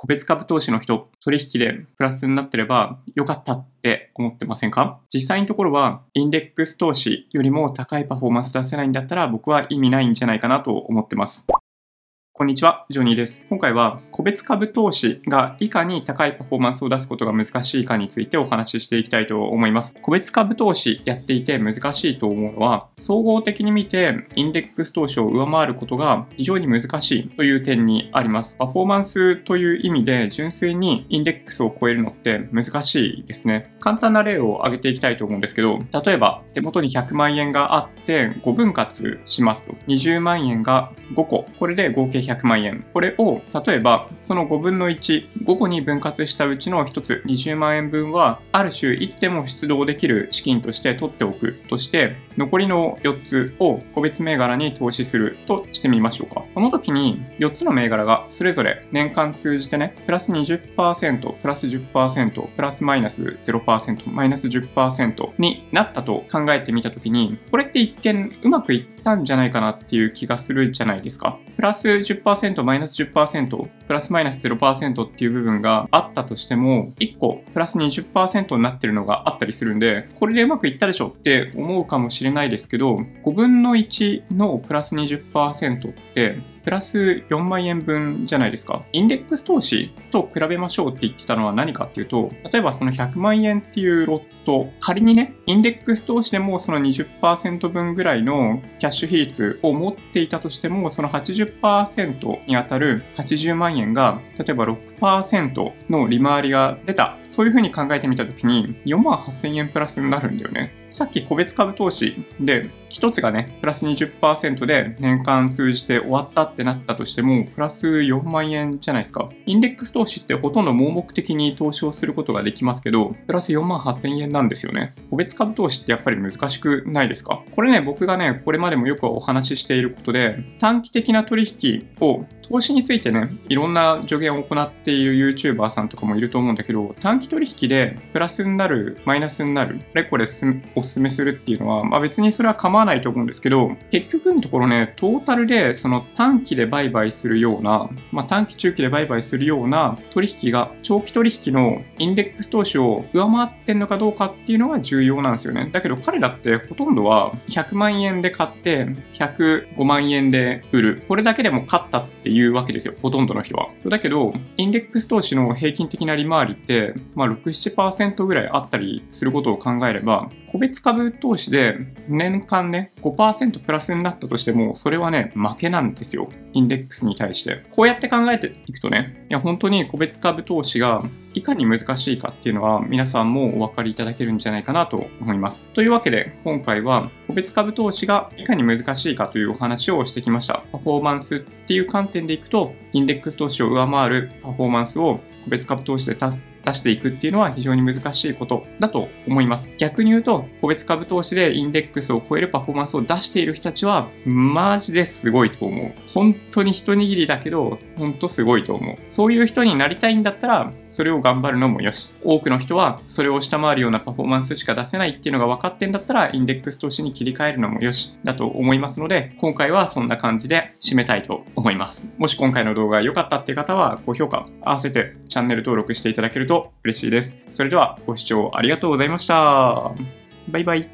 個別株投資の人、取引でプラスになってれば良かったって思ってませんか？実際のところは、インデックス投資よりも高いパフォーマンス出せないんだったら僕は意味ないんじゃないかなと思ってます。こんにちは、ジョニーです。今回は個別株投資がいかに高いパフォーマンスを出すことが難しいかについてお話ししていきたいと思います。個別株投資やっていて難しいと思うのは、総合的に見てインデックス投資を上回ることが非常に難しいという点にあります。パフォーマンスという意味で純粋にインデックスを超えるのって難しいですね。簡単な例を挙げていきたいと思うんですけど、例えば手元に100万円があって5分割しますと、20万円が5個、これで合計100万円。これを、例えば、その5分の1、5個に分割したうちの1つ、20万円分は、ある種、いつでも出動できる資金として取っておくとして、残りの4つを個別銘柄に投資するとしてみましょうか。この時に、4つの銘柄がそれぞれ年間通じてね、プラス20%、プラス10%、プラスマイナス0%、マイナス10%になったと考えてみたときに、これって一見うまくいってたんじゃないかなっていう気がするじゃないですか。プラス10%、マイナス10%、プラスマイナス0%っていう部分があったとしても、1個プラス20%になってるのがあったりするんで、これでうまくいったでしょって思うかもしれないですけど、5分の1のプラス20%って、プラス4万円分じゃないですか。インデックス投資と比べましょうって言ってたのは何かっていうと、例えばその100万円っていうロット、仮にね、インデックス投資でもその20%分ぐらいのキャッシュ比率を持っていたとしても、その80%にあたる80万円が、例えば6%の利回りが出た。そういうふうに考えてみたときに、4万8000円プラスになるんだよね。さっき個別株投資で、1つがね、プラス20%で年間通じて終わったってなったとしても、プラス4万円じゃないですか。インデックス投資ってほとんど盲目的に投資をすることができますけど、プラス4万8000円なんですよね。個別株投資ってやっぱり難しくないですか？これね、僕がね、これまでもよくお話ししていることで、短期的な取引を投資についてね、いろんな助言を行っている YouTuber さんとかもいると思うんだけど、短期取引でプラスになる、マイナスになる、レコでおすすめするっていうのは、まあ別にそれは構わないと思うんですけど、結局のところね、トータルでその短期で売買するような、まあ短期中期で売買するような取引が、長期取引のインデックス投資を上回ってんのかどうかっていうのが重要なんですよね。だけど彼らってほとんどは100万円で買って105万円で売る。これだけでも勝ったっていういうわけですよ、ほとんどの人は。だけど、インデックス投資の平均的な利回りって、まあ、6、7%ぐらいあったりすることを考えれば、個別別株投資で年間ね、5%プラスになったとしても、それはね、負けなんですよ。インデックスに対して。こうやって考えていくとね、いや、本当に個別株投資がいかに難しいかっていうのは皆さんもお分かりいただけるんじゃないかなと思います。というわけで今回は個別株投資がいかに難しいかというお話をしてきました。パフォーマンスっていう観点でいくとインデックス投資を上回るパフォーマンスを個別株投資で出していくっていうのは非常に難しいことだと思います。逆に言うと、個別株投資でインデックスを超えるパフォーマンスを出している人たちは、マジですごいと思う。本当に一握りだけど、本当すごいと思う。そういう人になりたいんだったら、それを頑張るのもよし。多くの人は、それを下回るようなパフォーマンスしか出せないっていうのが分かってんだったら、インデックス投資に切り替えるのもよし、だと思いますので、今回はそんな感じで締めたいと思います。もし今回の動画が良かったっていう方は、高評価、合わせてチャンネル登録していただけると嬉しいです。それではご視聴ありがとうございました。バイバイ。